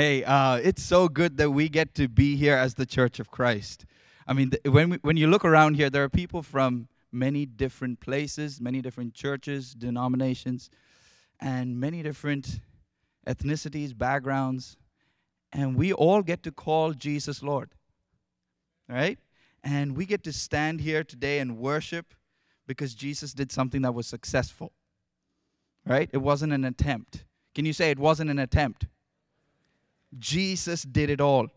Hey, uh, it's so good that we get to be here as the Church of Christ. I mean, th- when, we, when you look around here, there are people from many different places, many different churches, denominations, and many different ethnicities, backgrounds, and we all get to call Jesus Lord. Right? And we get to stand here today and worship because Jesus did something that was successful. Right? It wasn't an attempt. Can you say it wasn't an attempt? Jesus did it all.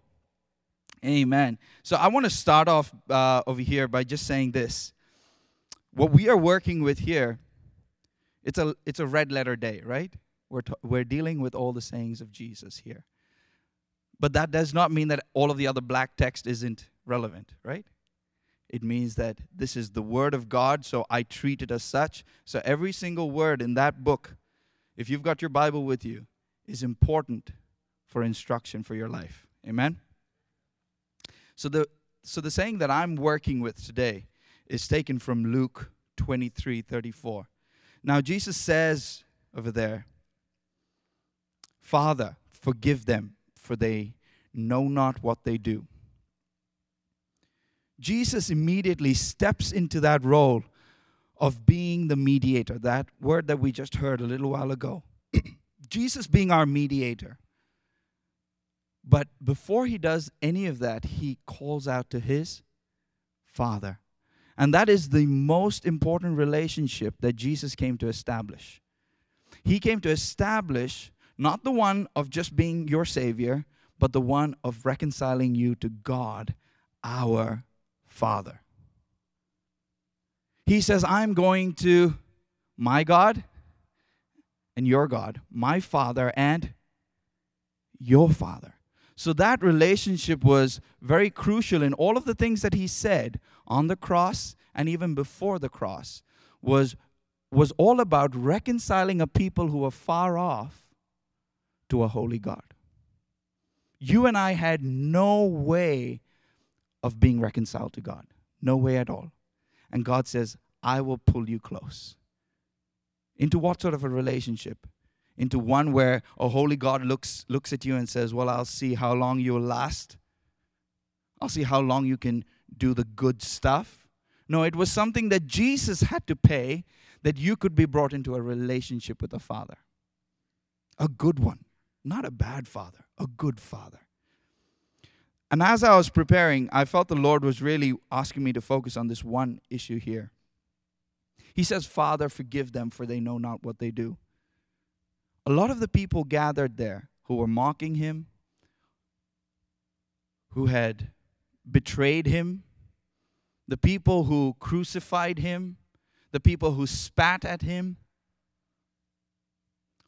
Amen. So I want to start off uh, over here by just saying this. What we are working with here, it's a it's a red letter day, right? We're t- we're dealing with all the sayings of Jesus here. But that does not mean that all of the other black text isn't relevant, right? It means that this is the word of God, so I treat it as such. So every single word in that book, if you've got your Bible with you, is important for instruction for your life. Amen? So the, so the saying that I'm working with today is taken from Luke 23 34. Now, Jesus says over there, Father, forgive them, for they know not what they do. Jesus immediately steps into that role of being the mediator, that word that we just heard a little while ago. Jesus being our mediator. But before he does any of that, he calls out to his Father. And that is the most important relationship that Jesus came to establish. He came to establish not the one of just being your Savior, but the one of reconciling you to God, our Father. He says, I'm going to my God and your God, my Father and your Father. So that relationship was very crucial in all of the things that he said on the cross and even before the cross was was all about reconciling a people who were far off to a holy God. You and I had no way of being reconciled to God. No way at all. And God says, I will pull you close. Into what sort of a relationship? Into one where a holy God looks, looks at you and says, Well, I'll see how long you'll last. I'll see how long you can do the good stuff. No, it was something that Jesus had to pay that you could be brought into a relationship with a father. A good one, not a bad father, a good father. And as I was preparing, I felt the Lord was really asking me to focus on this one issue here. He says, Father, forgive them, for they know not what they do a lot of the people gathered there who were mocking him, who had betrayed him, the people who crucified him, the people who spat at him.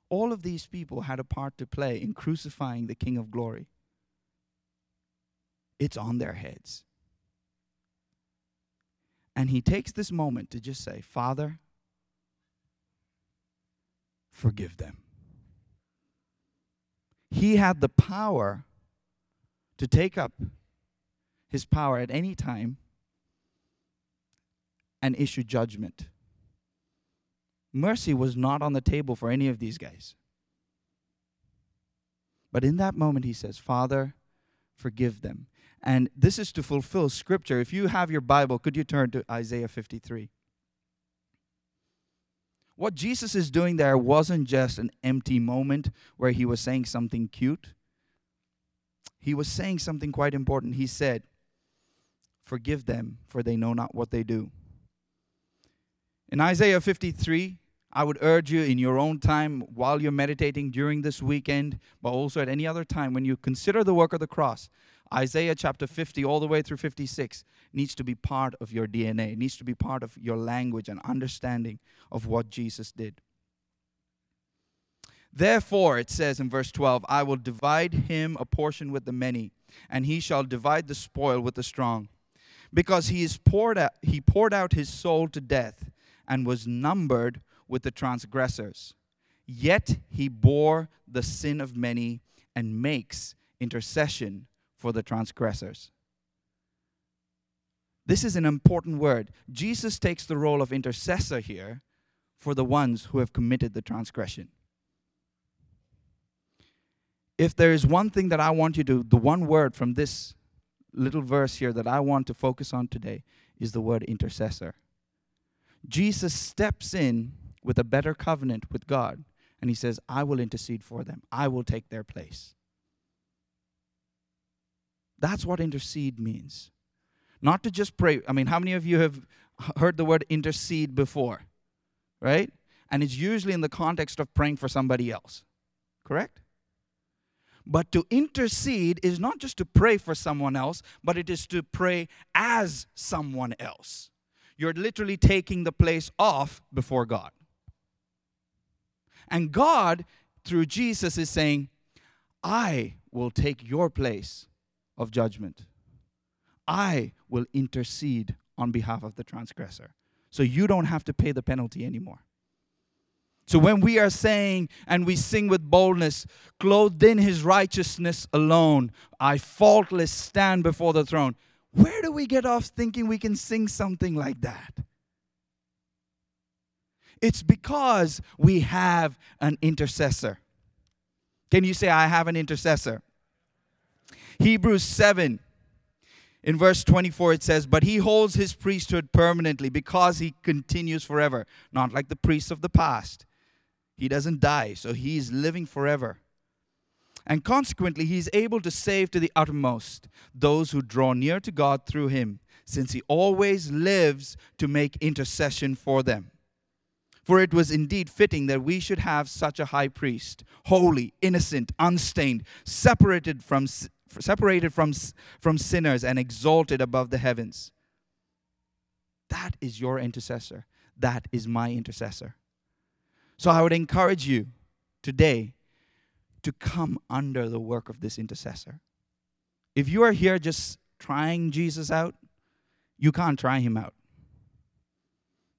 All of these people had a part to play in crucifying the King of Glory. It's on their heads. And he takes this moment to just say, Father, forgive them he had the power to take up his power at any time and issue judgment. Mercy was not on the table for any of these guys. But in that moment, he says, Father, forgive them. And this is to fulfill scripture. If you have your Bible, could you turn to Isaiah 53? What Jesus is doing there wasn't just an empty moment where he was saying something cute. He was saying something quite important. He said, Forgive them, for they know not what they do. In Isaiah 53, I would urge you in your own time while you're meditating during this weekend, but also at any other time, when you consider the work of the cross, Isaiah chapter 50 all the way through 56 needs to be part of your DNA. It needs to be part of your language and understanding of what Jesus did. Therefore, it says in verse 12, I will divide him a portion with the many, and he shall divide the spoil with the strong. Because he, is poured out, he poured out his soul to death and was numbered with the transgressors. Yet he bore the sin of many and makes intercession for the transgressors. This is an important word. Jesus takes the role of intercessor here for the ones who have committed the transgression. if there is one thing that I want you to, the one word from this little verse here that I want to focus on today is the word intercessor. Jesus steps in with a better covenant with God, and he says, I will intercede for them, I will take their place. That's what intercede means. Not to just pray. I mean, how many of you have heard the word intercede before? Right? And it's usually in the context of praying for somebody else. Correct? But to intercede is not just to pray for someone else, but it is to pray as someone else. You're literally taking the place off before God. And God, through Jesus, is saying, I will take your place of judgment. I will intercede on behalf of the transgressor. So you don't have to pay the penalty anymore. So when we are saying and we sing with boldness, clothed in his righteousness alone, I faultless stand before the throne. Where do we get off thinking we can sing something like that? It's because we have an intercessor. Can you say, I have an intercessor? Hebrews 7, in verse 24, it says, But he holds his priesthood permanently because he continues forever, not like the priests of the past. He doesn't die, so he's living forever. And consequently, he is able to save to the uttermost those who draw near to God through him, since he always lives to make intercession for them. For it was indeed fitting that we should have such a high priest, holy, innocent, unstained, separated from, separated from, from sinners, and exalted above the heavens. That is your intercessor. That is my intercessor. So I would encourage you today to come under the work of this intercessor. If you are here just trying Jesus out, you can't try him out.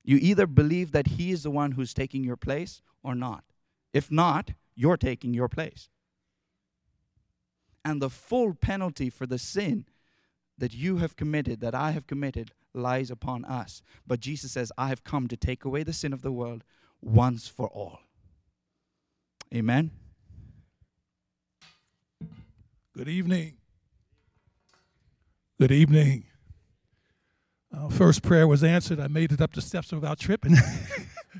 You either believe that he is the one who's taking your place or not. If not, you're taking your place. And the full penalty for the sin that you have committed, that I have committed, lies upon us. But Jesus says, I have come to take away the sin of the world once for all. Amen. Good evening. Good evening. Uh, first prayer was answered. I made it up the steps without tripping.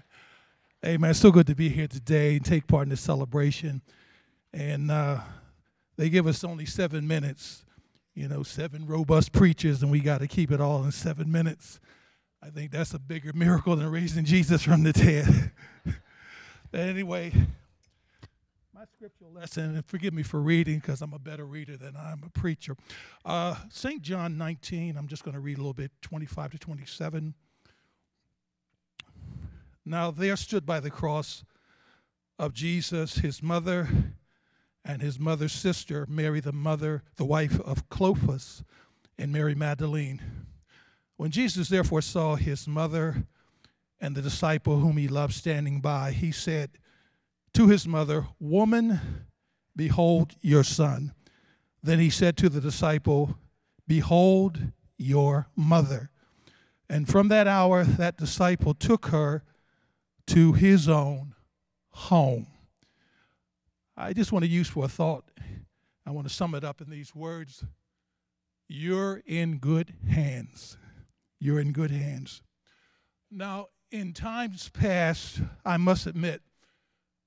Amen. It's so good to be here today and take part in this celebration. And uh, they give us only seven minutes, you know, seven robust preachers, and we got to keep it all in seven minutes. I think that's a bigger miracle than raising Jesus from the dead. anyway, my scriptural lesson, and forgive me for reading because I'm a better reader than I'm a preacher. Uh, St. John 19, I'm just going to read a little bit, 25 to 27. Now there stood by the cross of Jesus his mother and his mother's sister, Mary, the mother, the wife of Clopas, and Mary Magdalene. When Jesus therefore saw his mother and the disciple whom he loved standing by, he said to his mother, Woman, behold your son. Then he said to the disciple, Behold your mother. And from that hour, that disciple took her to his own home. I just want to use for a thought, I want to sum it up in these words You're in good hands you're in good hands. Now, in times past, I must admit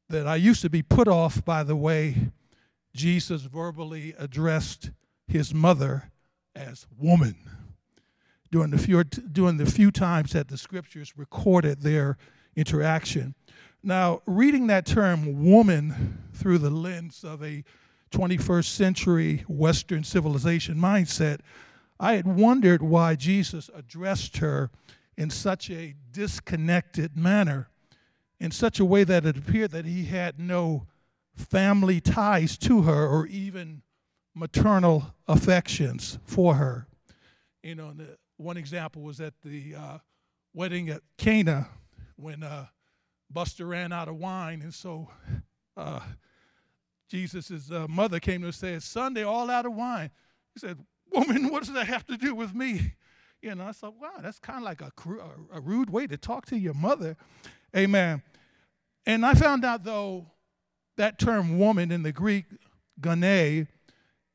that I used to be put off by the way Jesus verbally addressed his mother as woman during the few, during the few times that the scriptures recorded their interaction. Now, reading that term woman through the lens of a 21st century Western civilization mindset, I had wondered why Jesus addressed her in such a disconnected manner, in such a way that it appeared that he had no family ties to her or even maternal affections for her. You know, one example was at the uh, wedding at Cana when uh, Buster ran out of wine, and so uh, Jesus' uh, mother came to and said, all out of wine. He said, Woman, what does that have to do with me? You know, I thought, wow, that's kind of like a, a rude way to talk to your mother. Amen. And I found out, though, that term woman in the Greek Koine,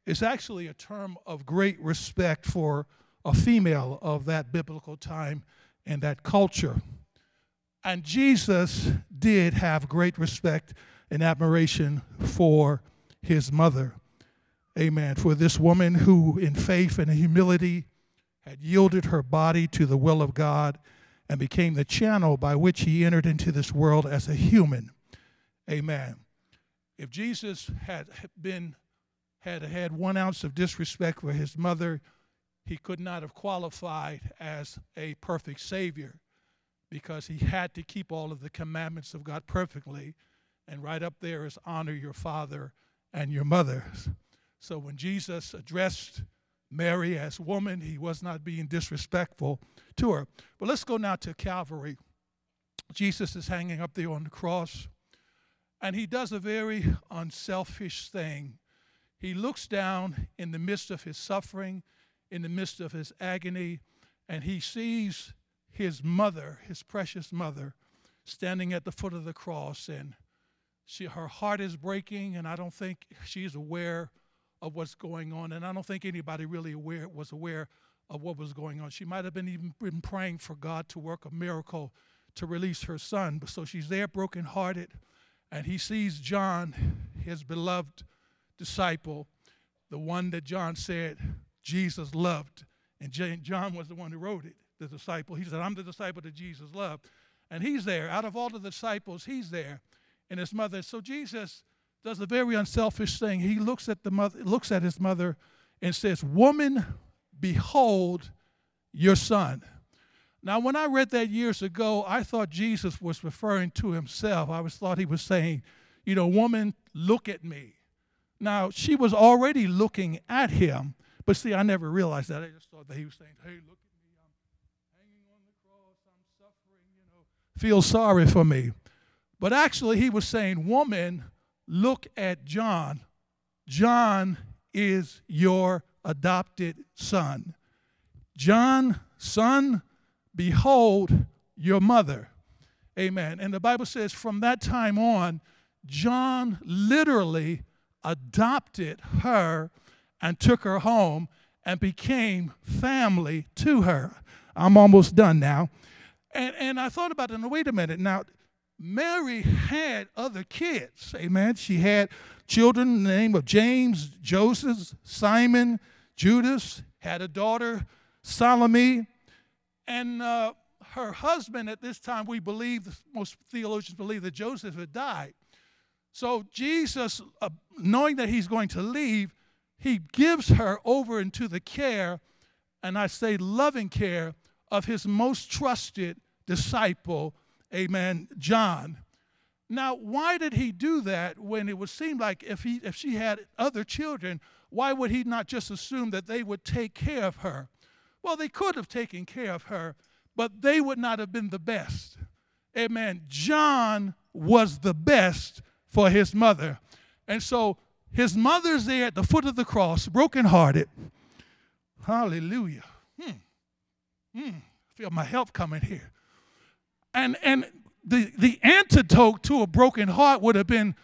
is actually a term of great respect for a female of that biblical time and that culture. And Jesus did have great respect and admiration for his mother. Amen. For this woman who, in faith and humility, had yielded her body to the will of God and became the channel by which he entered into this world as a human. Amen. If Jesus had been had had one ounce of disrespect for his mother, he could not have qualified as a perfect savior because he had to keep all of the commandments of God perfectly. And right up there is honor your father and your mother. So when Jesus addressed Mary as woman, he was not being disrespectful to her. But let's go now to Calvary. Jesus is hanging up there on the cross, and he does a very unselfish thing. He looks down in the midst of his suffering, in the midst of his agony, and he sees his mother, his precious mother, standing at the foot of the cross. And she, her heart is breaking, and I don't think she's aware of what's going on. And I don't think anybody really aware was aware of what was going on. She might have been even been praying for God to work a miracle to release her son. But so she's there brokenhearted, and he sees John, his beloved disciple, the one that John said Jesus loved. And John was the one who wrote it, the disciple. He said, I'm the disciple that Jesus loved. And he's there. Out of all the disciples, he's there. And his mother. So Jesus does a very unselfish thing. He looks at the mother, looks at his mother and says, Woman, behold your son. Now, when I read that years ago, I thought Jesus was referring to himself. I was thought he was saying, you know, woman, look at me. Now, she was already looking at him, but see, I never realized that. I just thought that he was saying, hey, look Feel sorry for me. But actually, he was saying, woman, look at John. John is your adopted son. John, son, behold your mother. Amen. And the Bible says from that time on, John literally adopted her and took her home and became family to her. I'm almost done now. And, and I thought about it, and wait a minute. Now, Mary had other kids. Amen. She had children in the name of James, Joseph, Simon, Judas, had a daughter, Salome. And uh, her husband at this time, we believe, most theologians believe that Joseph had died. So Jesus, uh, knowing that he's going to leave, he gives her over into the care, and I say loving care, of his most trusted disciple, amen, John. Now, why did he do that when it would seem like if he if she had other children, why would he not just assume that they would take care of her? Well, they could have taken care of her, but they would not have been the best. Amen. John was the best for his mother. And so his mother's there at the foot of the cross, brokenhearted. Hallelujah. Hmm. Hmm. Feel my help coming here. And and the, the antidote to a broken heart would have been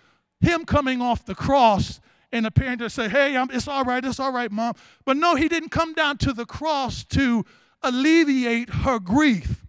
him coming off the cross and a parent to say, Hey, I'm, it's all right, it's all right, mom. But no, he didn't come down to the cross to alleviate her grief.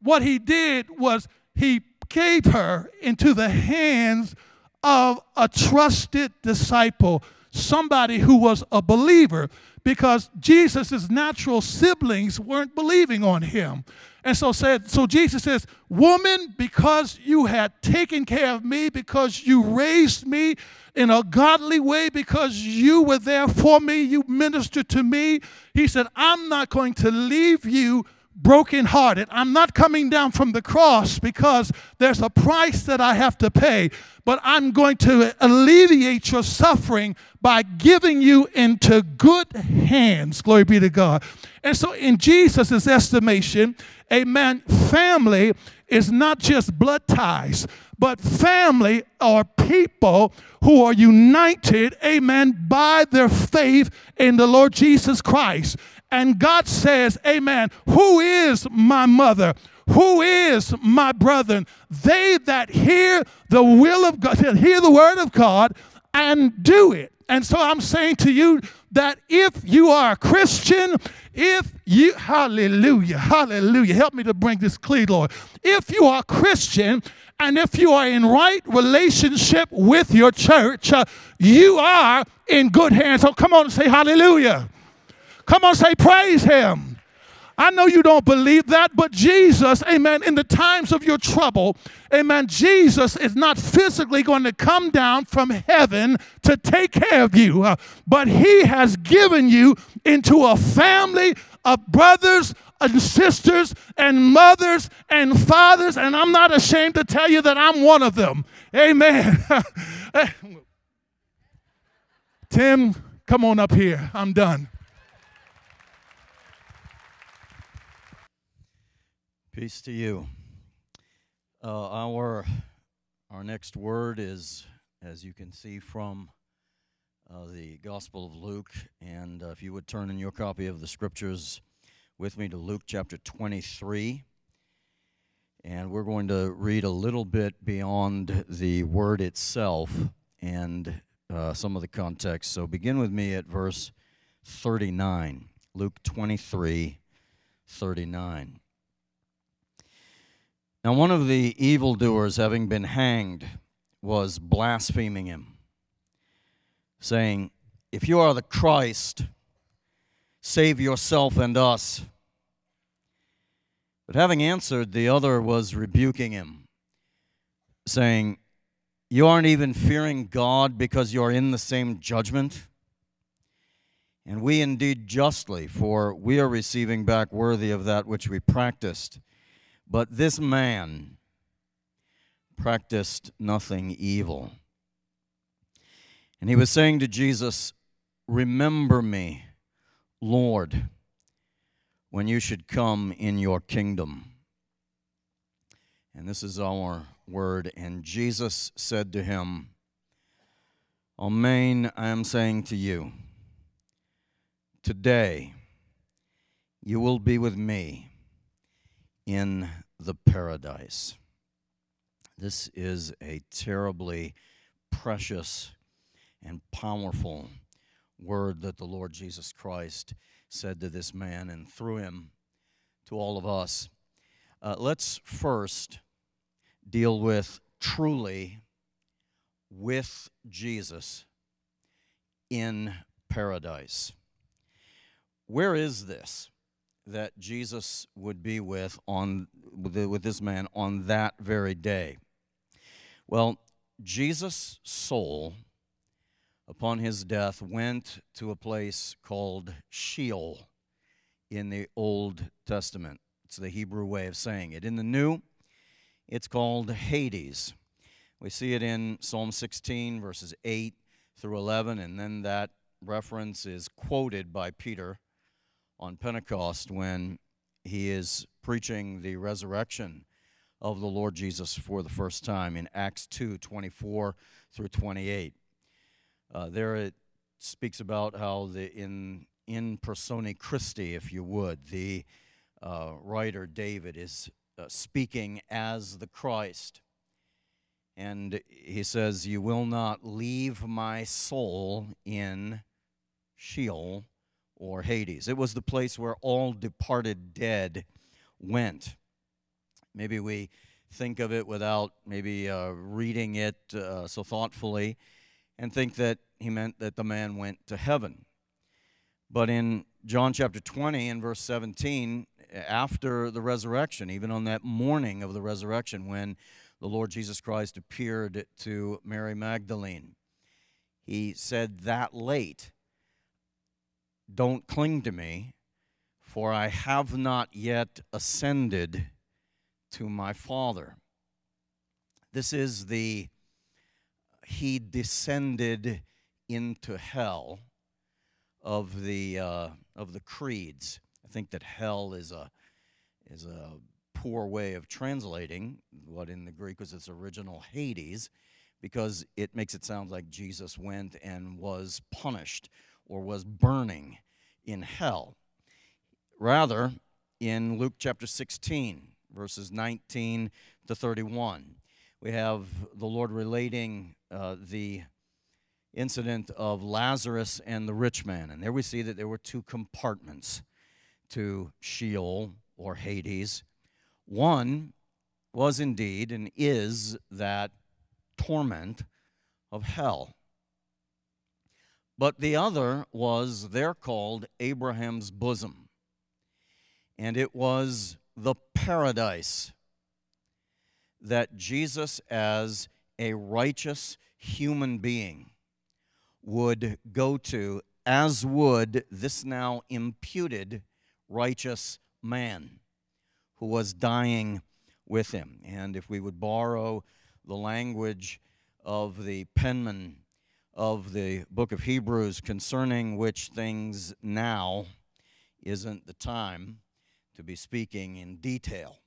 What he did was he gave her into the hands of a trusted disciple, somebody who was a believer, because Jesus' natural siblings weren't believing on him. And so said, so Jesus says, Woman, because you had taken care of me, because you raised me in a godly way, because you were there for me, you ministered to me. He said, I'm not going to leave you brokenhearted. I'm not coming down from the cross because there's a price that I have to pay, but I'm going to alleviate your suffering by giving you into good hands. Glory be to God. And so, in Jesus' estimation, amen, family is not just blood ties, but family are people who are united, amen, by their faith in the Lord Jesus Christ. And God says, Amen, who is my mother? Who is my brethren? They that hear the will of God, hear the word of God and do it. And so I'm saying to you that if you are a Christian, if you, hallelujah, hallelujah, help me to bring this clear, Lord. If you are Christian and if you are in right relationship with your church, uh, you are in good hands. So come on and say hallelujah. Come on, say praise him. I know you don't believe that, but Jesus, amen, in the times of your trouble, amen, Jesus is not physically going to come down from heaven to take care of you, uh, but He has given you into a family of brothers and sisters and mothers and fathers, and I'm not ashamed to tell you that I'm one of them. Amen. Tim, come on up here. I'm done. Peace to you. Uh, our our next word is, as you can see from uh, the Gospel of Luke, and uh, if you would turn in your copy of the Scriptures with me to Luke chapter 23, and we're going to read a little bit beyond the word itself and uh, some of the context. So begin with me at verse 39, Luke 23, 39. Now, one of the evildoers, having been hanged, was blaspheming him, saying, If you are the Christ, save yourself and us. But having answered, the other was rebuking him, saying, You aren't even fearing God because you are in the same judgment? And we indeed justly, for we are receiving back worthy of that which we practiced. But this man practiced nothing evil. And he was saying to Jesus, Remember me, Lord, when you should come in your kingdom. And this is our word. And Jesus said to him, Amen, I am saying to you, today you will be with me in the paradise. This is a terribly precious and powerful word that the Lord Jesus Christ said to this man and through him to all of us. Uh, let's first deal with truly with Jesus in paradise. Where is this? That Jesus would be with on with this man on that very day. Well, Jesus' soul upon his death went to a place called Sheol in the Old Testament. It's the Hebrew way of saying it. In the New, it's called Hades. We see it in Psalm 16, verses 8 through 11, and then that reference is quoted by Peter on Pentecost when he is preaching the resurrection of the Lord Jesus for the first time in Acts 2 24 through 28. Uh, there it speaks about how the in in persona Christi, if you would, the uh, writer David is uh, speaking as the Christ. And he says, You will not leave my soul in Sheol or Hades. It was the place where all departed dead went. Maybe we think of it without maybe uh, reading it uh, so thoughtfully and think that he meant that the man went to heaven. But in John chapter 20 and verse 17, after the resurrection, even on that morning of the resurrection when the Lord Jesus Christ appeared to Mary Magdalene, he said that late don't cling to me, for I have not yet ascended to my Father. This is the he descended into hell of the uh, of the creeds. I think that hell is a is a poor way of translating what in the Greek was its original Hades, because it makes it sound like Jesus went and was punished or was burning in hell. Rather, in Luke chapter 16, verses 19 to 31, we have the Lord relating uh, the incident of Lazarus and the rich man. And there we see that there were two compartments to Sheol or Hades. One was indeed and is that torment of hell. But the other was, they're called Abraham's bosom. And it was the paradise that Jesus, as a righteous human being, would go to, as would this now imputed righteous man who was dying with him. And if we would borrow the language of the penman of the book of Hebrews concerning which things now isn't the time to be speaking in detail.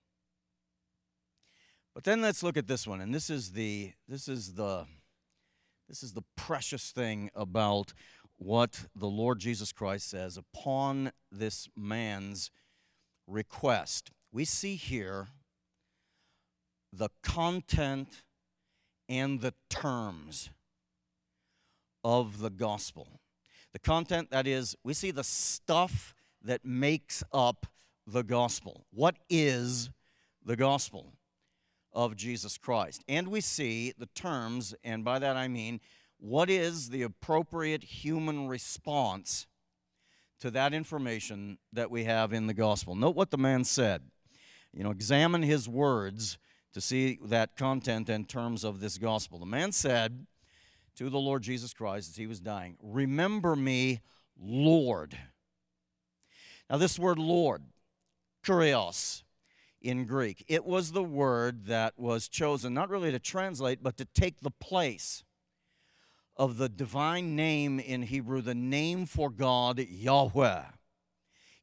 But then let's look at this one and this is the this is the this is the precious thing about what the Lord Jesus Christ says upon this man's request. We see here the content and the terms of the gospel. The content, that is, we see the stuff that makes up the gospel. What is the gospel of Jesus Christ? And we see the terms, and by that I mean, what is the appropriate human response to that information that we have in the gospel? Note what the man said. You know, examine his words to see that content and terms of this gospel. The man said to the Lord Jesus Christ as he was dying, Remember me, Lord. Now, this word Lord, kurios in Greek, it was the word that was chosen not really to translate, but to take the place of the divine name in Hebrew, the name for God, Yahweh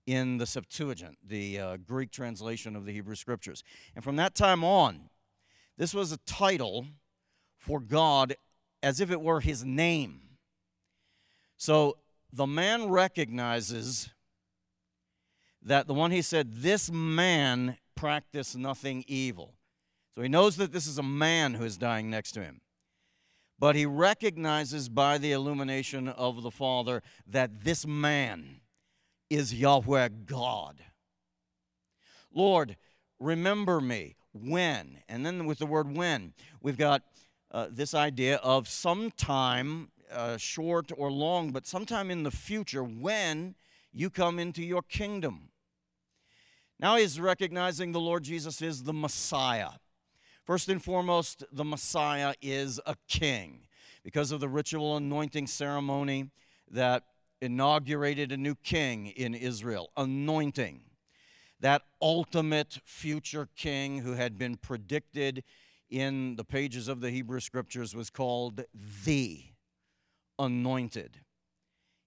in the Septuagint, the uh, Greek translation of the Hebrew Scriptures. And from that time on, this was a title for God as if it were his name. So the man recognizes that the one he said, This man practiced nothing evil. So he knows that this is a man who is dying next to him. But he recognizes by the illumination of the Father that this man is Yahweh God. Lord, remember me when. And then with the word when, we've got uh, this idea of sometime, uh, short or long, but sometime in the future when you come into your kingdom. Now he's recognizing the Lord Jesus is the Messiah. First and foremost, the Messiah is a king because of the ritual anointing ceremony that inaugurated a new king in Israel, anointing. That ultimate future king who had been predicted in the pages of the Hebrew scriptures was called the anointed.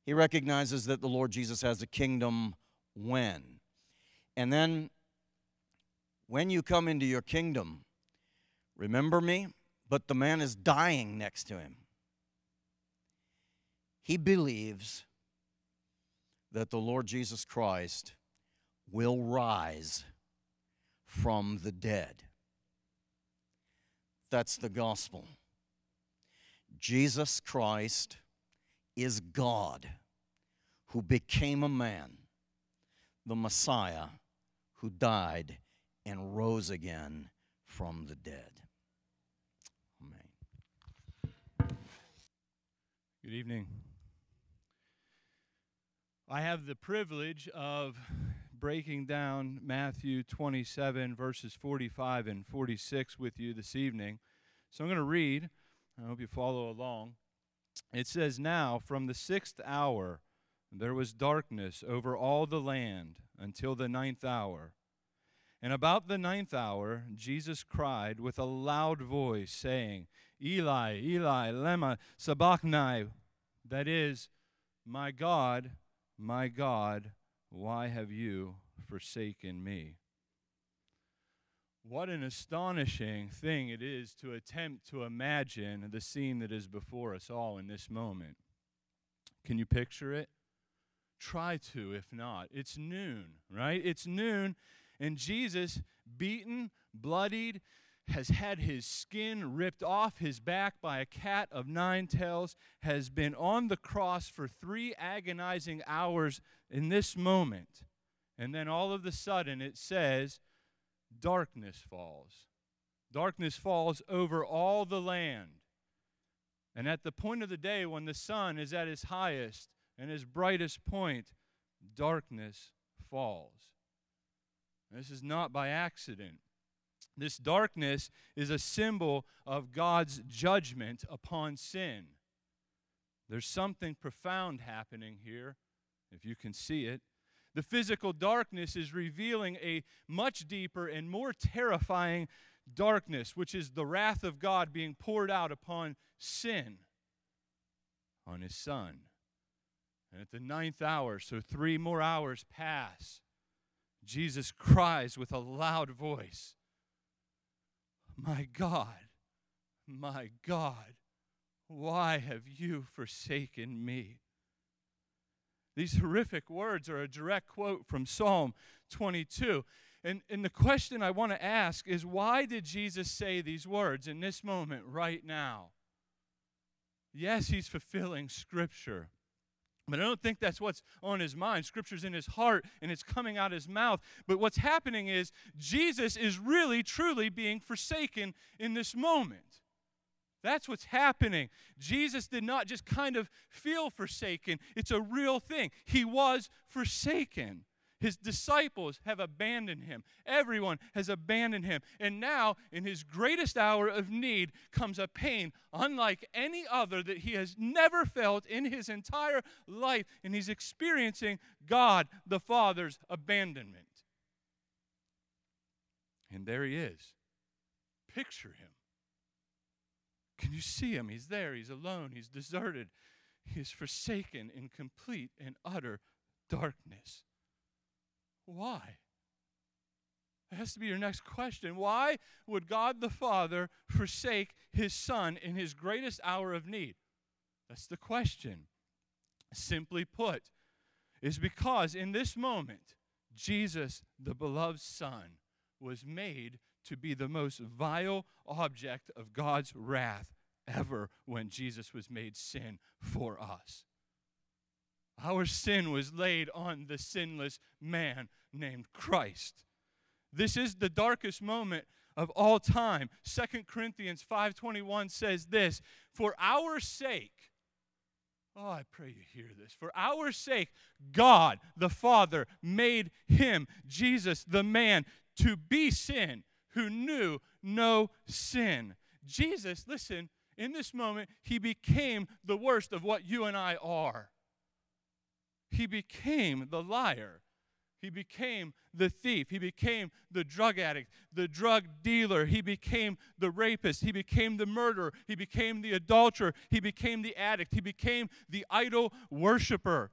He recognizes that the Lord Jesus has a kingdom when. And then, when you come into your kingdom, remember me, but the man is dying next to him. He believes that the Lord Jesus Christ will rise from the dead. That's the gospel. Jesus Christ is God who became a man, the Messiah who died and rose again from the dead. Amen. Good evening. I have the privilege of breaking down Matthew 27, verses 45 and 46 with you this evening. So I'm going to read. I hope you follow along. It says, Now, from the sixth hour, there was darkness over all the land until the ninth hour. And about the ninth hour, Jesus cried with a loud voice, saying, Eli, Eli, lema sabachthani, that is, My God, my God, why have you forsaken me? What an astonishing thing it is to attempt to imagine the scene that is before us all in this moment. Can you picture it? Try to, if not. It's noon, right? It's noon, and Jesus, beaten, bloodied, has had his skin ripped off his back by a cat of nine tails, has been on the cross for three agonizing hours in this moment. And then all of a sudden it says, darkness falls. Darkness falls over all the land. And at the point of the day when the sun is at its highest and its brightest point, darkness falls. This is not by accident. This darkness is a symbol of God's judgment upon sin. There's something profound happening here, if you can see it. The physical darkness is revealing a much deeper and more terrifying darkness, which is the wrath of God being poured out upon sin, on his Son. And at the ninth hour, so three more hours pass, Jesus cries with a loud voice, My God, my God, why have you forsaken me? These horrific words are a direct quote from Psalm 22. And, and the question I want to ask is why did Jesus say these words in this moment, right now? Yes, he's fulfilling Scripture. But I don't think that's what's on his mind. Scripture's in his heart and it's coming out his mouth. But what's happening is Jesus is really, truly being forsaken in this moment. That's what's happening. Jesus did not just kind of feel forsaken, it's a real thing. He was forsaken. His disciples have abandoned him. Everyone has abandoned him. And now, in his greatest hour of need, comes a pain unlike any other that he has never felt in his entire life. And he's experiencing God the Father's abandonment. And there he is. Picture him. Can you see him? He's there. He's alone. He's deserted. He is forsaken in complete and utter darkness. Why? That has to be your next question. Why would God the Father forsake his Son in his greatest hour of need? That's the question. Simply put, is because in this moment, Jesus, the beloved Son, was made to be the most vile object of God's wrath ever when Jesus was made sin for us. Our sin was laid on the sinless man named Christ. This is the darkest moment of all time. Second Corinthians 5:21 says this, "For our sake Oh, I pray you hear this. For our sake, God the Father made him, Jesus, the man, to be sin who knew no sin. Jesus, listen, in this moment, he became the worst of what you and I are. He became the liar. He became the thief. He became the drug addict, the drug dealer. He became the rapist. He became the murderer. He became the adulterer. He became the addict. He became the idol worshiper.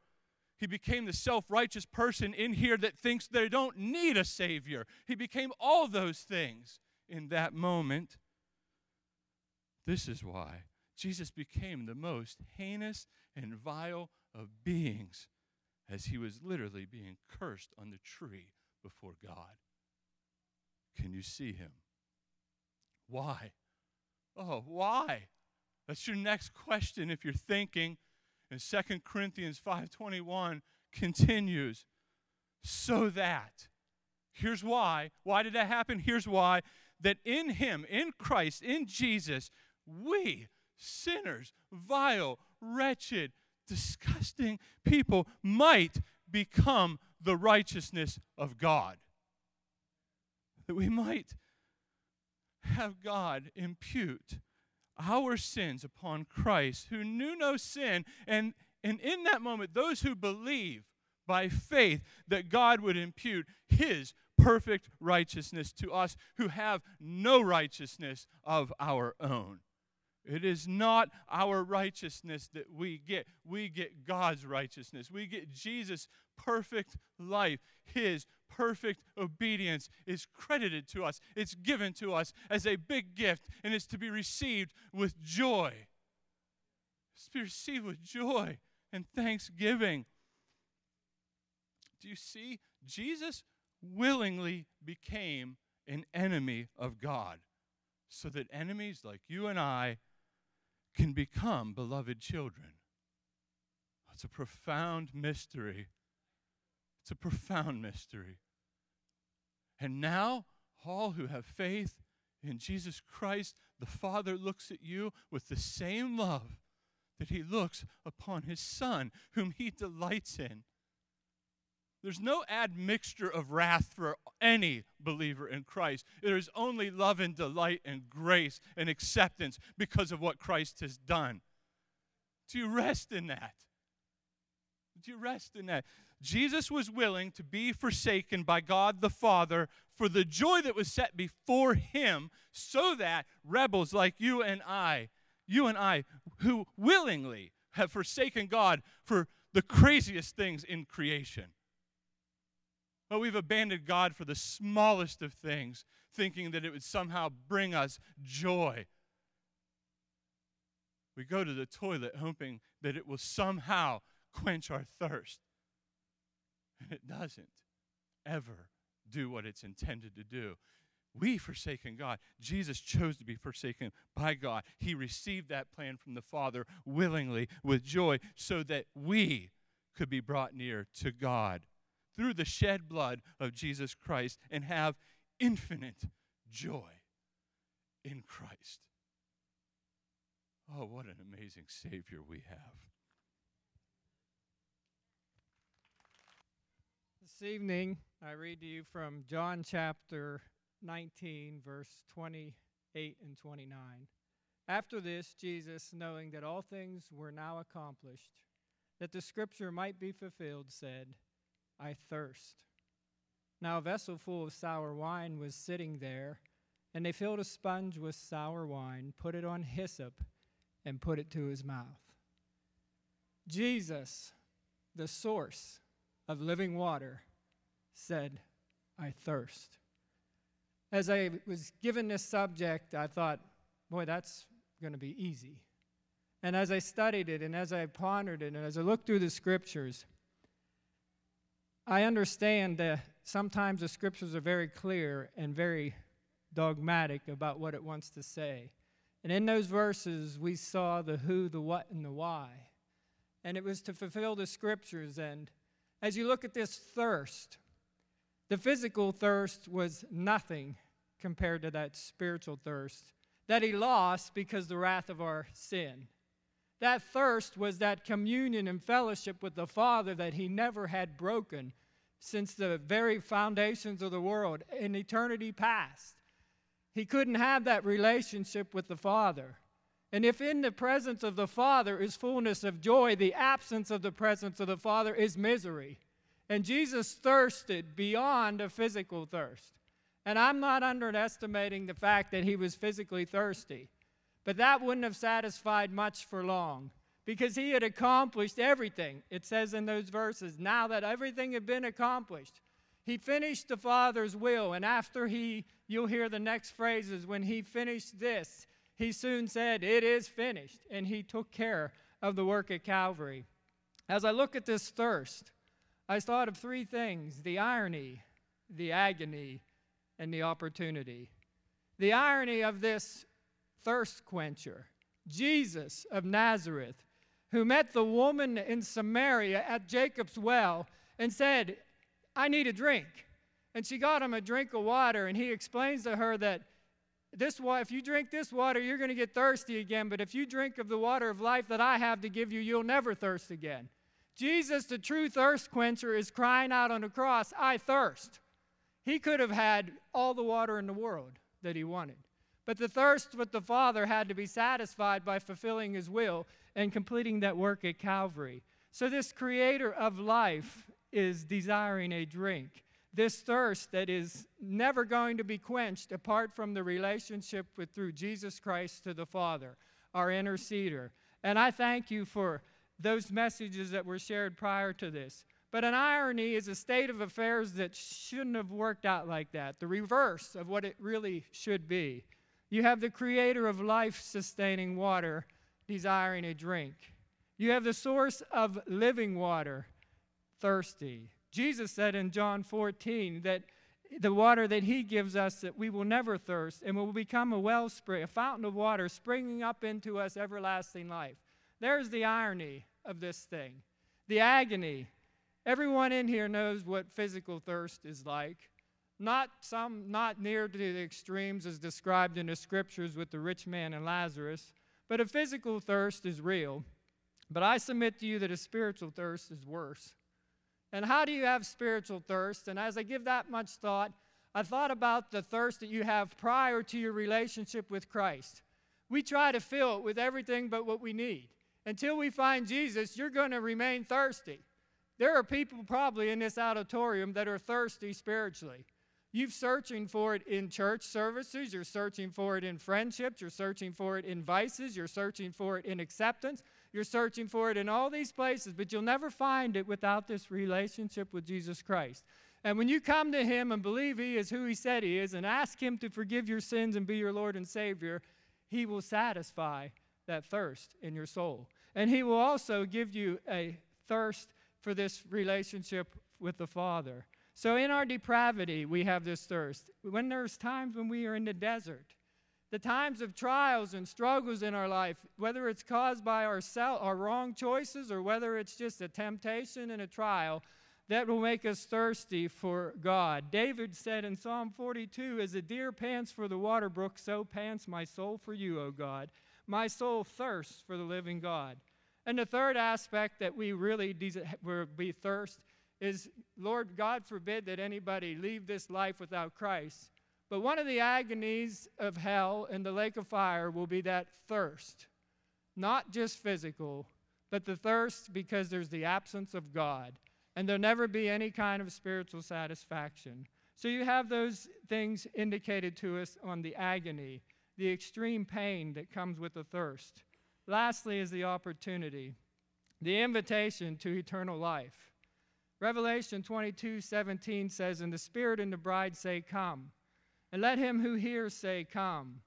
He became the self righteous person in here that thinks they don't need a Savior. He became all those things in that moment. This is why Jesus became the most heinous and vile of beings as he was literally being cursed on the tree before God. Can you see him? Why? Oh, why? That's your next question if you're thinking. And Second Corinthians 5:21 continues so that here's why. Why did that happen? Here's why that in him, in Christ, in Jesus, we sinners, vile, wretched, disgusting people might become the righteousness of God. That we might have God impute our sins upon Christ, who knew no sin. And, and in that moment, those who believe by faith that God would impute his perfect righteousness to us who have no righteousness of our own. It is not our righteousness that we get. We get God's righteousness. We get Jesus' perfect life. His perfect obedience is credited to us. It's given to us as a big gift and is to be received with joy. It's to be received with joy and thanksgiving. Do you see? Jesus willingly became an enemy of God. so that enemies like you and I can become beloved children. It's a profound mystery. It's a profound mystery. And now, all who have faith in Jesus Christ, the Father looks at you with the same love that he looks upon his Son, whom he delights in. There's no admixture of wrath for any believer in Christ. There is only love and delight and grace and acceptance because of what Christ has done. Do you rest in that? Do you rest in that? Jesus was willing to be forsaken by God the Father for the joy that was set before him, so that rebels like you and I, you and I, who willingly have forsaken God for the craziest things in creation. But we've abandoned God for the smallest of things, thinking that it would somehow bring us joy. We go to the toilet hoping that it will somehow quench our thirst. And it doesn't ever do what it's intended to do. We forsaken God. Jesus chose to be forsaken by God. He received that plan from the Father willingly, with joy, so that we could be brought near to God through the shed blood of Jesus Christ and have infinite joy in Christ. Oh, what an amazing Savior we have. This evening, I read to you from John chapter 19, verse 28 and 29. After this, Jesus, knowing that all things were now accomplished, that the scripture might be fulfilled, said, I thirst. Now a vessel full of sour wine was sitting there, and they filled a sponge with sour wine, put it on hyssop, and put it to his mouth. Jesus, the source of living water, said, I thirst. As I was given this subject, I thought, boy, that's going to be easy. And as I studied it and as I pondered it and as I looked through the scriptures, I understand that sometimes the scriptures are very clear and very dogmatic about what it wants to say. And in those verses, we saw the who, the what, and the why. And it was to fulfill the scriptures. And as you look at this thirst, the physical thirst was nothing compared to that spiritual thirst that he lost because the wrath of our sin. That thirst was that communion and fellowship with the Father that he never had broken since the very foundations of the world in eternity past. He couldn't have that relationship with the Father. And if in the presence of the Father is fullness of joy, the absence of the presence of the Father is misery. And Jesus thirsted beyond a physical thirst. And I'm not underestimating the fact that he was physically thirsty. But that wouldn't have satisfied much for long because he had accomplished everything. It says in those verses, now that everything had been accomplished, he finished the Father's will. And after he, you'll hear the next phrases, when he finished this, he soon said, It is finished. And he took care of the work at Calvary. As I look at this thirst, I thought of three things the irony, the agony, and the opportunity. The irony of this thirst quencher, Jesus of Nazareth, who met the woman in Samaria at Jacob's well and said, I need a drink. And she got him a drink of water, and he explains to her that this if you drink this water, you're going to get thirsty again, but if you drink of the water of life that I have to give you, you'll never thirst again. Jesus, the true thirst quencher, is crying out on the cross, I thirst. He could have had all the water in the world that he wanted. But the thirst with the Father had to be satisfied by fulfilling his will and completing that work at Calvary. So, this creator of life is desiring a drink. This thirst that is never going to be quenched apart from the relationship with through Jesus Christ to the Father, our interceder. And I thank you for those messages that were shared prior to this. But an irony is a state of affairs that shouldn't have worked out like that, the reverse of what it really should be. You have the creator of life sustaining water desiring a drink. You have the source of living water thirsty. Jesus said in John 14 that the water that He gives us that we will never thirst and will become a wellspring, a fountain of water springing up into us everlasting life. There's the irony of this thing, the agony. Everyone in here knows what physical thirst is like. Not some, not near to the extremes as described in the scriptures with the rich man and Lazarus, but a physical thirst is real. But I submit to you that a spiritual thirst is worse. And how do you have spiritual thirst? And as I give that much thought, I thought about the thirst that you have prior to your relationship with Christ. We try to fill it with everything but what we need. Until we find Jesus, you're going to remain thirsty. There are people probably in this auditorium that are thirsty spiritually. You're searching for it in church services, you're searching for it in friendships, you're searching for it in vices, you're searching for it in acceptance, you're searching for it in all these places, but you'll never find it without this relationship with Jesus Christ. And when you come to Him and believe He is who He said He is and ask Him to forgive your sins and be your Lord and Savior, He will satisfy that thirst in your soul. And He will also give you a thirst for this relationship with the Father. So in our depravity, we have this thirst. When there's times when we are in the desert, the times of trials and struggles in our life, whether it's caused by our, self, our wrong choices or whether it's just a temptation and a trial, that will make us thirsty for God. David said in Psalm 42 As a deer pants for the water brook, so pants my soul for you, O God. My soul thirsts for the living God. And the third aspect that we really will be thirst is Lord God forbid that anybody leave this life without Christ. But one of the agonies of hell and the lake of fire will be that thirst, not just physical, but the thirst because there's the absence of God. And there'll never be any kind of spiritual satisfaction. So you have those things indicated to us on the agony, the extreme pain that comes with the thirst. Lastly, is the opportunity, the invitation to eternal life. Revelation 22 17 says, And the Spirit and the bride say, Come. And let him who hears say, Come.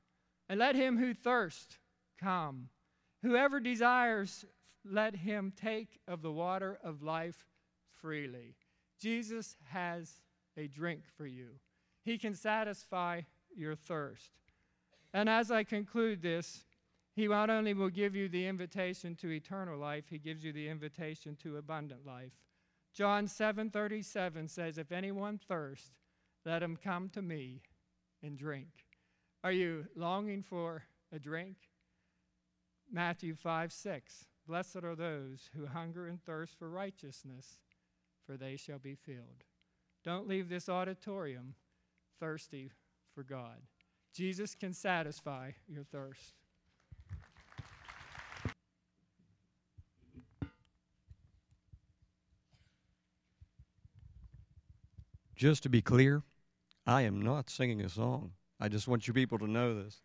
And let him who thirsts come. Whoever desires, let him take of the water of life freely. Jesus has a drink for you, he can satisfy your thirst. And as I conclude this, he not only will give you the invitation to eternal life, he gives you the invitation to abundant life. John 7:37 says, "If anyone thirst, let him come to me and drink. Are you longing for a drink? Matthew 5 6. Blessed are those who hunger and thirst for righteousness, for they shall be filled. Don't leave this auditorium thirsty for God. Jesus can satisfy your thirst. Just to be clear, I am not singing a song. I just want you people to know this.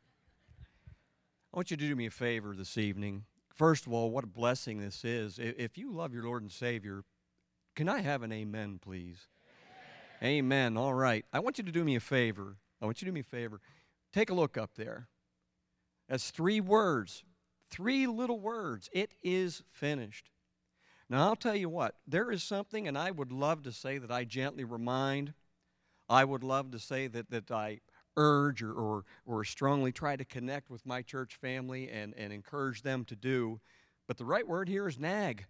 I want you to do me a favor this evening. First of all, what a blessing this is. If you love your Lord and Savior, can I have an amen, please? Amen. amen. All right. I want you to do me a favor. I want you to do me a favor. Take a look up there. That's three words, three little words. It is finished. Now, I'll tell you what, there is something, and I would love to say that I gently remind I would love to say that, that I urge or, or, or strongly try to connect with my church family and, and encourage them to do. But the right word here is nag.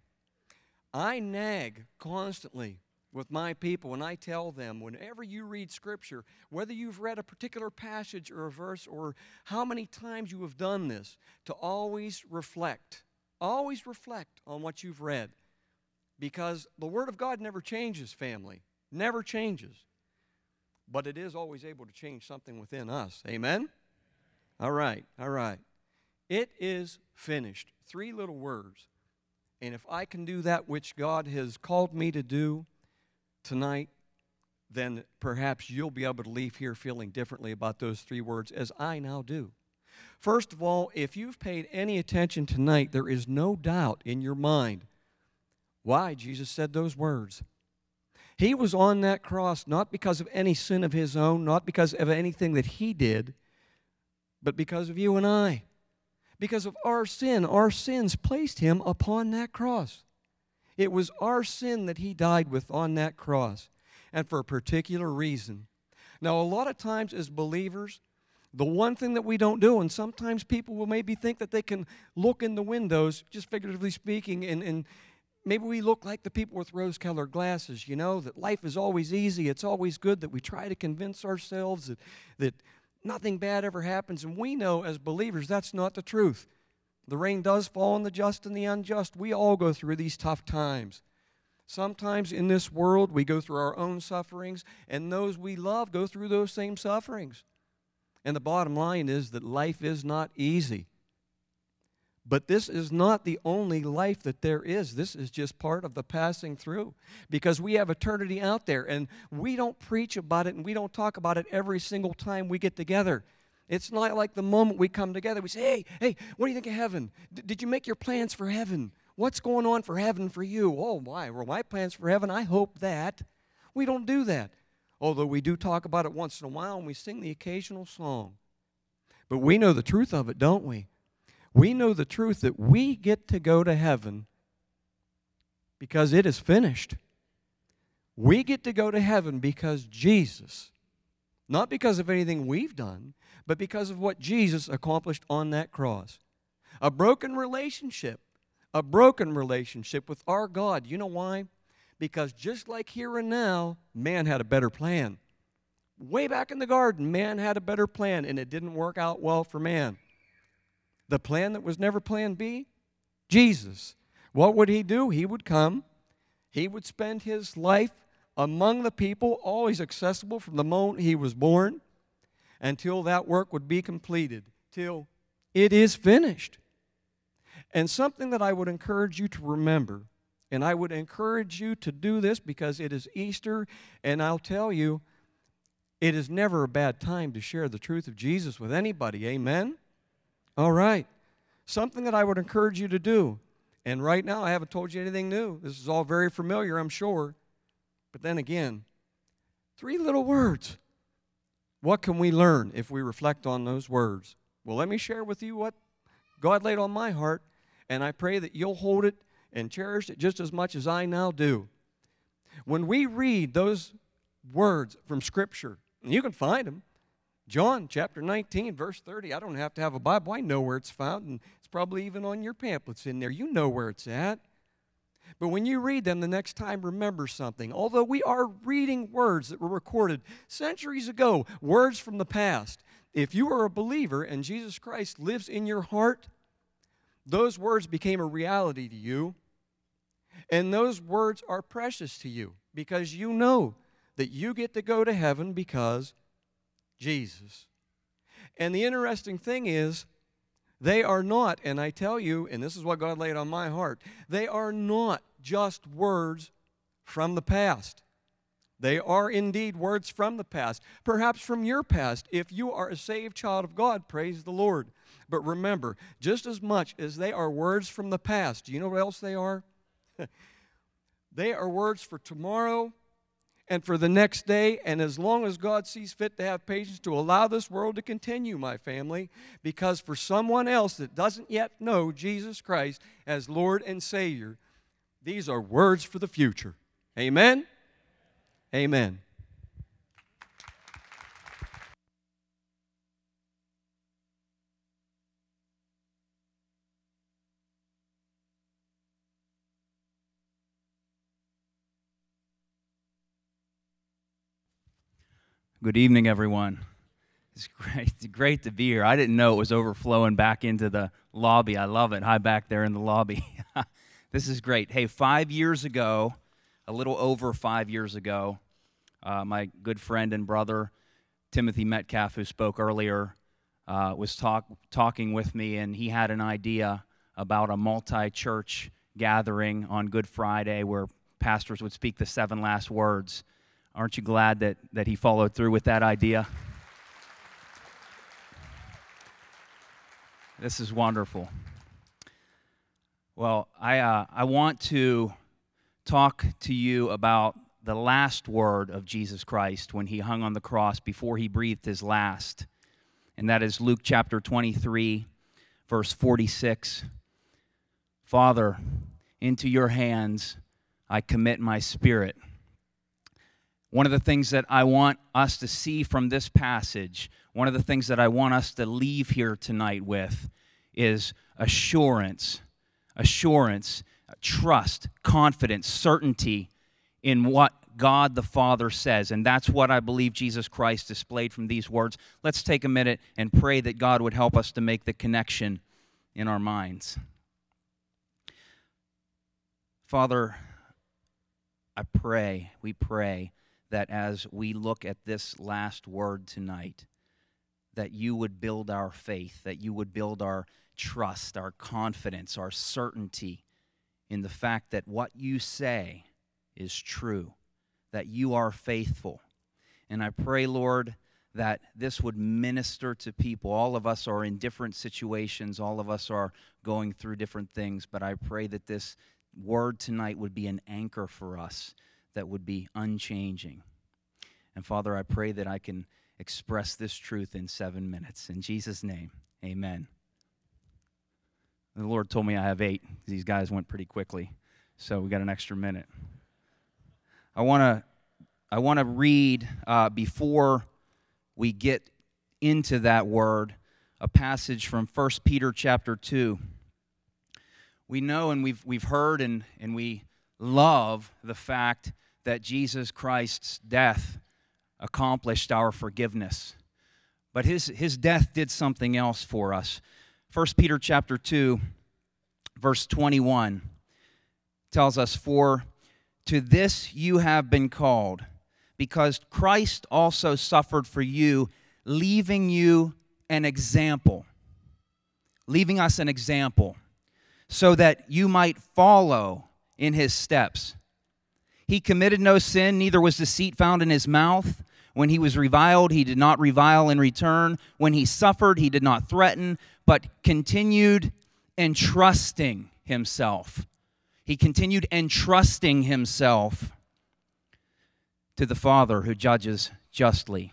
I nag constantly with my people when I tell them, whenever you read Scripture, whether you've read a particular passage or a verse or how many times you have done this, to always reflect. Always reflect on what you've read. Because the Word of God never changes, family. Never changes but it is always able to change something within us. Amen? All right, all right. It is finished. Three little words. And if I can do that which God has called me to do tonight, then perhaps you'll be able to leave here feeling differently about those three words as I now do. First of all, if you've paid any attention tonight, there is no doubt in your mind why Jesus said those words. He was on that cross not because of any sin of his own, not because of anything that he did, but because of you and I. Because of our sin, our sins placed him upon that cross. It was our sin that he died with on that cross. And for a particular reason. Now, a lot of times as believers, the one thing that we don't do, and sometimes people will maybe think that they can look in the windows, just figuratively speaking, and, and maybe we look like the people with rose colored glasses, you know, that life is always easy, it's always good, that we try to convince ourselves that, that nothing bad ever happens. And we know as believers that's not the truth. The rain does fall on the just and the unjust. We all go through these tough times. Sometimes in this world, we go through our own sufferings, and those we love go through those same sufferings. And the bottom line is that life is not easy. But this is not the only life that there is. This is just part of the passing through because we have eternity out there and we don't preach about it and we don't talk about it every single time we get together. It's not like the moment we come together, we say, hey, hey, what do you think of heaven? D- did you make your plans for heaven? What's going on for heaven for you? Oh, my, well, my plans for heaven, I hope that. We don't do that. Although we do talk about it once in a while and we sing the occasional song. But we know the truth of it, don't we? We know the truth that we get to go to heaven because it is finished. We get to go to heaven because Jesus, not because of anything we've done, but because of what Jesus accomplished on that cross. A broken relationship, a broken relationship with our God. You know why? Because just like here and now, man had a better plan. Way back in the garden, man had a better plan, and it didn't work out well for man. The plan that was never plan B? Jesus. What would he do? He would come, he would spend his life among the people, always accessible from the moment he was born until that work would be completed, till it is finished. And something that I would encourage you to remember, and I would encourage you to do this because it is Easter, and I'll tell you, it is never a bad time to share the truth of Jesus with anybody. Amen? All right. Something that I would encourage you to do. And right now, I haven't told you anything new. This is all very familiar, I'm sure. But then again, three little words. What can we learn if we reflect on those words? Well, let me share with you what God laid on my heart, and I pray that you'll hold it and cherish it just as much as I now do. When we read those words from Scripture, you can find them, John chapter 19, verse 30. I don't have to have a Bible. I know where it's found, and it's probably even on your pamphlets in there. You know where it's at. But when you read them the next time, remember something. Although we are reading words that were recorded centuries ago, words from the past, if you are a believer and Jesus Christ lives in your heart, those words became a reality to you. And those words are precious to you because you know that you get to go to heaven because Jesus. And the interesting thing is, they are not, and I tell you, and this is what God laid on my heart, they are not just words from the past. They are indeed words from the past, perhaps from your past. If you are a saved child of God, praise the Lord. But remember, just as much as they are words from the past, do you know what else they are? they are words for tomorrow and for the next day, and as long as God sees fit to have patience to allow this world to continue, my family, because for someone else that doesn't yet know Jesus Christ as Lord and Savior, these are words for the future. Amen? Amen. Good evening, everyone. It's great, great to be here. I didn't know it was overflowing back into the lobby. I love it. Hi, back there in the lobby. this is great. Hey, five years ago, a little over five years ago, uh, my good friend and brother, Timothy Metcalf, who spoke earlier, uh, was talk, talking with me, and he had an idea about a multi church gathering on Good Friday where pastors would speak the seven last words. Aren't you glad that, that he followed through with that idea? This is wonderful. Well, I, uh, I want to talk to you about the last word of Jesus Christ when he hung on the cross before he breathed his last. And that is Luke chapter 23, verse 46. Father, into your hands I commit my spirit. One of the things that I want us to see from this passage, one of the things that I want us to leave here tonight with is assurance, assurance, trust, confidence, certainty in what God the Father says. And that's what I believe Jesus Christ displayed from these words. Let's take a minute and pray that God would help us to make the connection in our minds. Father, I pray, we pray that as we look at this last word tonight, that you would build our faith, that you would build our trust, our confidence, our certainty in the fact that what you say is true, that you are faithful. And I pray, Lord, that this would minister to people. All of us are in different situations, all of us are going through different things, but I pray that this word tonight would be an anchor for us that would be unchanging. And Father, I pray that I can express this truth in seven minutes. In Jesus' name, amen. The Lord told me I have eight. These guys went pretty quickly, so we got an extra minute. I want to I want to read uh, before we get into that word a passage from 1 Peter chapter 2. We know and we've, we've heard and, and we love the fact that Jesus Christ's death accomplished our forgiveness. But his, his death did something else for us. 1 Peter chapter 2, verse 21 tells us, For to this you have been called, because Christ also suffered for you, leaving you an example, leaving us an example, so that you might follow in his steps. He committed no sin, neither was deceit found in his mouth. When he was reviled, he did not revile in return. When he suffered, he did not threaten, but continued entrusting himself. He continued entrusting himself to the Father who judges justly.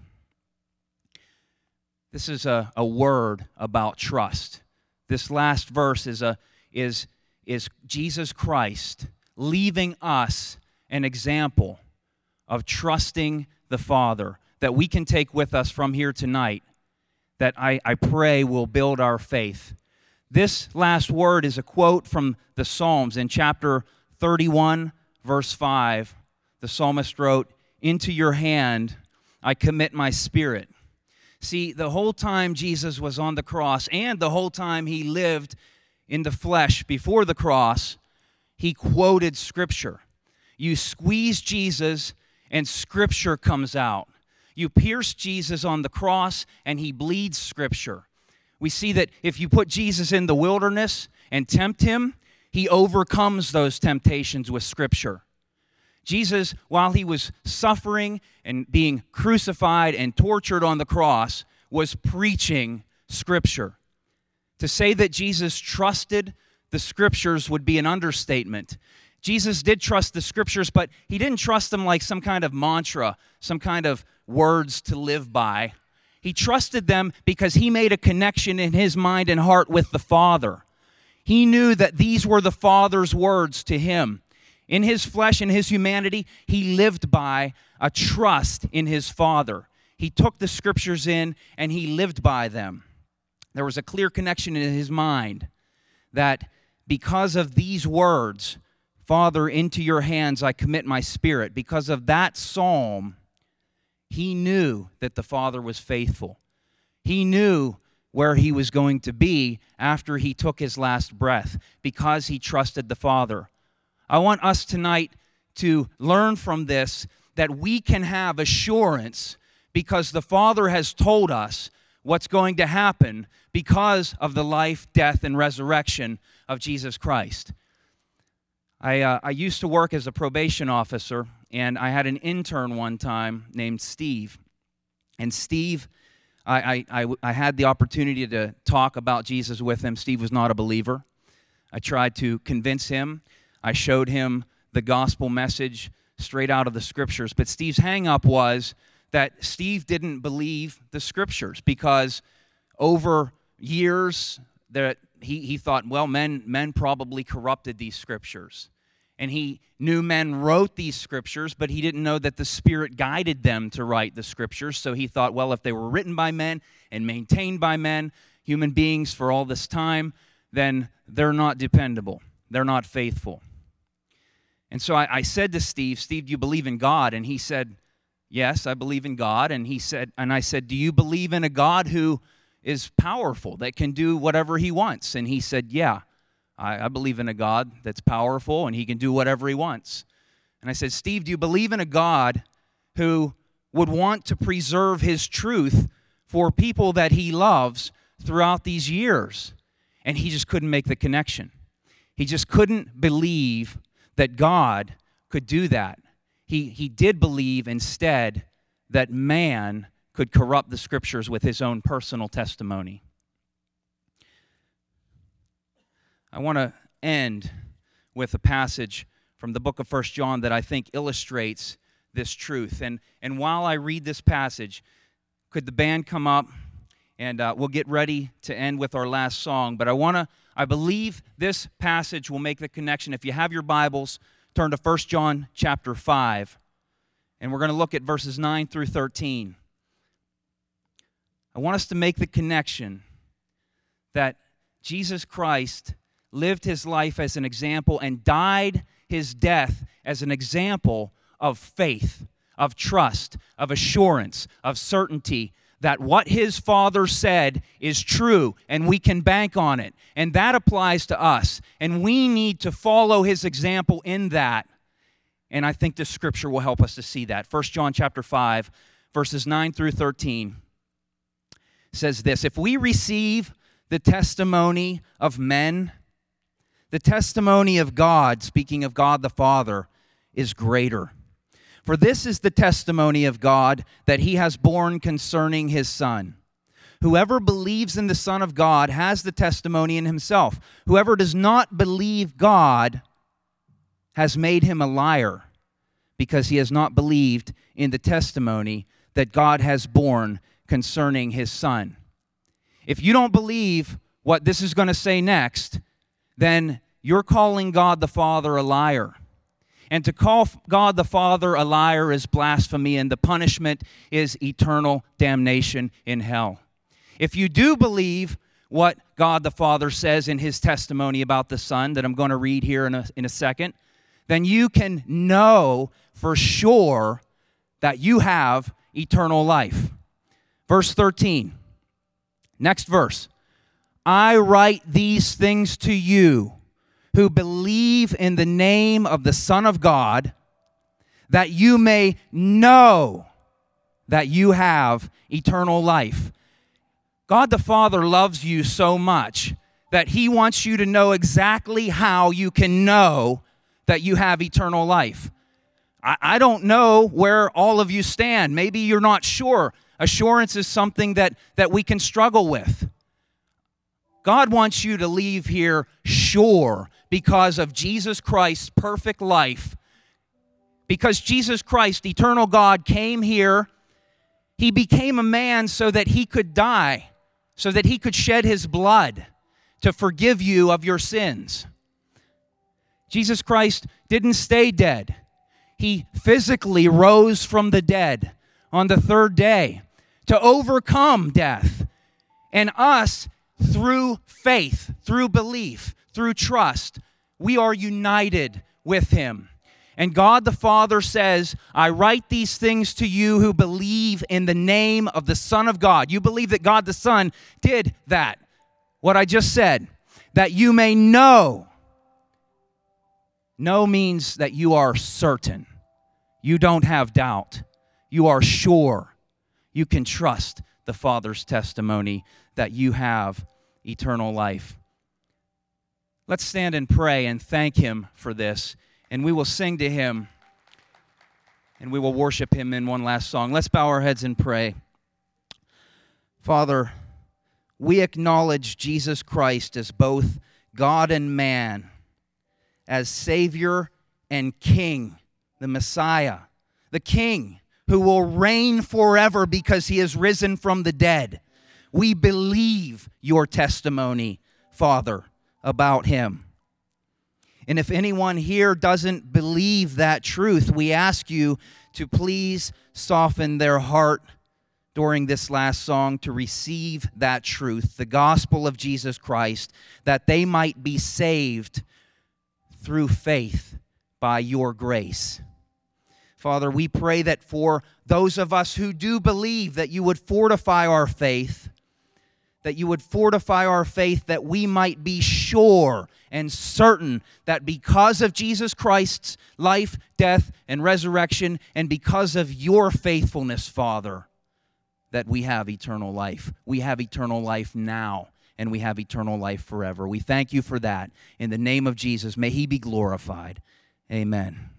This is a, a word about trust. This last verse is, a, is, is Jesus Christ leaving us an example of trusting the Father that we can take with us from here tonight that I, I pray will build our faith. This last word is a quote from the Psalms in chapter 31, verse 5. The psalmist wrote, Into your hand I commit my spirit. See, the whole time Jesus was on the cross and the whole time he lived in the flesh before the cross, he quoted Scripture. You squeeze Jesus, and Scripture comes out. You pierce Jesus on the cross, and he bleeds Scripture. We see that if you put Jesus in the wilderness and tempt him, he overcomes those temptations with Scripture. Jesus, while he was suffering and being crucified and tortured on the cross, was preaching Scripture. To say that Jesus trusted the Scriptures would be an understatement. Jesus did trust the Scriptures, but he didn't trust them like some kind of mantra, some kind of words to live by. He trusted them because he made a connection in his mind and heart with the Father. He knew that these were the Father's words to him. In his flesh and his humanity, he lived by a trust in his Father. He took the scriptures in and he lived by them. There was a clear connection in his mind that because of these words, Father, into your hands I commit my spirit, because of that psalm, he knew that the Father was faithful. He knew where he was going to be after he took his last breath because he trusted the Father. I want us tonight to learn from this that we can have assurance because the Father has told us what's going to happen because of the life, death, and resurrection of Jesus Christ. I, uh, I used to work as a probation officer, and I had an intern one time named Steve. And Steve, I, I, I, I had the opportunity to talk about Jesus with him. Steve was not a believer. I tried to convince him. I showed him the gospel message straight out of the scriptures. But Steve's hangup was that Steve didn't believe the scriptures because over years that he, he thought, well, men, men probably corrupted these scriptures. And he knew men wrote these scriptures, but he didn't know that the Spirit guided them to write the scriptures. So he thought, well, if they were written by men and maintained by men, human beings for all this time, then they're not dependable. They're not faithful. And so I, I, said to Steve, Steve, do you believe in God? And he said, Yes, I believe in God. And he said, and I said, Do you believe in a God who is powerful, that can do whatever he wants? And he said, Yeah, I, I believe in a God that's powerful and he can do whatever he wants. And I said, Steve, do you believe in a God who would want to preserve his truth for people that he loves throughout these years? And he just couldn't make the connection. He just couldn't believe that God could do that. He, he did believe instead that man could corrupt the scriptures with his own personal testimony. I want to end with a passage from the book of First John that I think illustrates this truth. And, and while I read this passage, could the band come up? And uh, we'll get ready to end with our last song. But I want to I believe this passage will make the connection. If you have your Bibles, turn to 1 John chapter 5, and we're going to look at verses 9 through 13. I want us to make the connection that Jesus Christ lived his life as an example and died his death as an example of faith, of trust, of assurance, of certainty, that what his father said is true and we can bank on it. And that applies to us. And we need to follow his example in that. And I think this scripture will help us to see that. 1 John chapter 5, verses 9 through 13 says this If we receive the testimony of men, the testimony of God, speaking of God the Father, is greater. For this is the testimony of God that he has borne concerning his Son. Whoever believes in the Son of God has the testimony in himself. Whoever does not believe God has made him a liar because he has not believed in the testimony that God has borne concerning his Son. If you don't believe what this is going to say next, then you're calling God the Father a liar. And to call God the Father a liar is blasphemy, and the punishment is eternal damnation in hell. If you do believe what God the Father says in his testimony about the Son, that I'm going to read here in a, in a second, then you can know for sure that you have eternal life. Verse 13, next verse. I write these things to you who believe in the name of the Son of God, that you may know that you have eternal life. God the Father loves you so much that He wants you to know exactly how you can know that you have eternal life. I, I don't know where all of you stand. Maybe you're not sure. Assurance is something that, that we can struggle with. God wants you to leave here sure because of Jesus Christ's perfect life. Because Jesus Christ, eternal God, came here, he became a man so that he could die, so that he could shed his blood to forgive you of your sins. Jesus Christ didn't stay dead. He physically rose from the dead on the third day to overcome death. And us, through faith, through belief, through trust, we are united with him. And God the Father says, I write these things to you who believe in the name of the Son of God. You believe that God the Son did that, what I just said, that you may know. Know means that you are certain, you don't have doubt, you are sure, you can trust the Father's testimony that you have eternal life. Let's stand and pray and thank Him for this, and we will sing to Him and we will worship Him in one last song. Let's bow our heads and pray. Father, we acknowledge Jesus Christ as both God and man, as Savior and King, the Messiah, the King who will reign forever because he has risen from the dead. We believe your testimony, Father, about him. And if anyone here doesn't believe that truth, we ask you to please soften their heart during this last song to receive that truth, the gospel of Jesus Christ, that they might be saved through faith by your grace. Father, we pray that for those of us who do believe that you would fortify our faith, that you would fortify our faith that we might be sure and certain that because of Jesus Christ's life, death, and resurrection, and because of your faithfulness, Father, that we have eternal life. We have eternal life now, and we have eternal life forever. We thank you for that. In the name of Jesus, may he be glorified. Amen.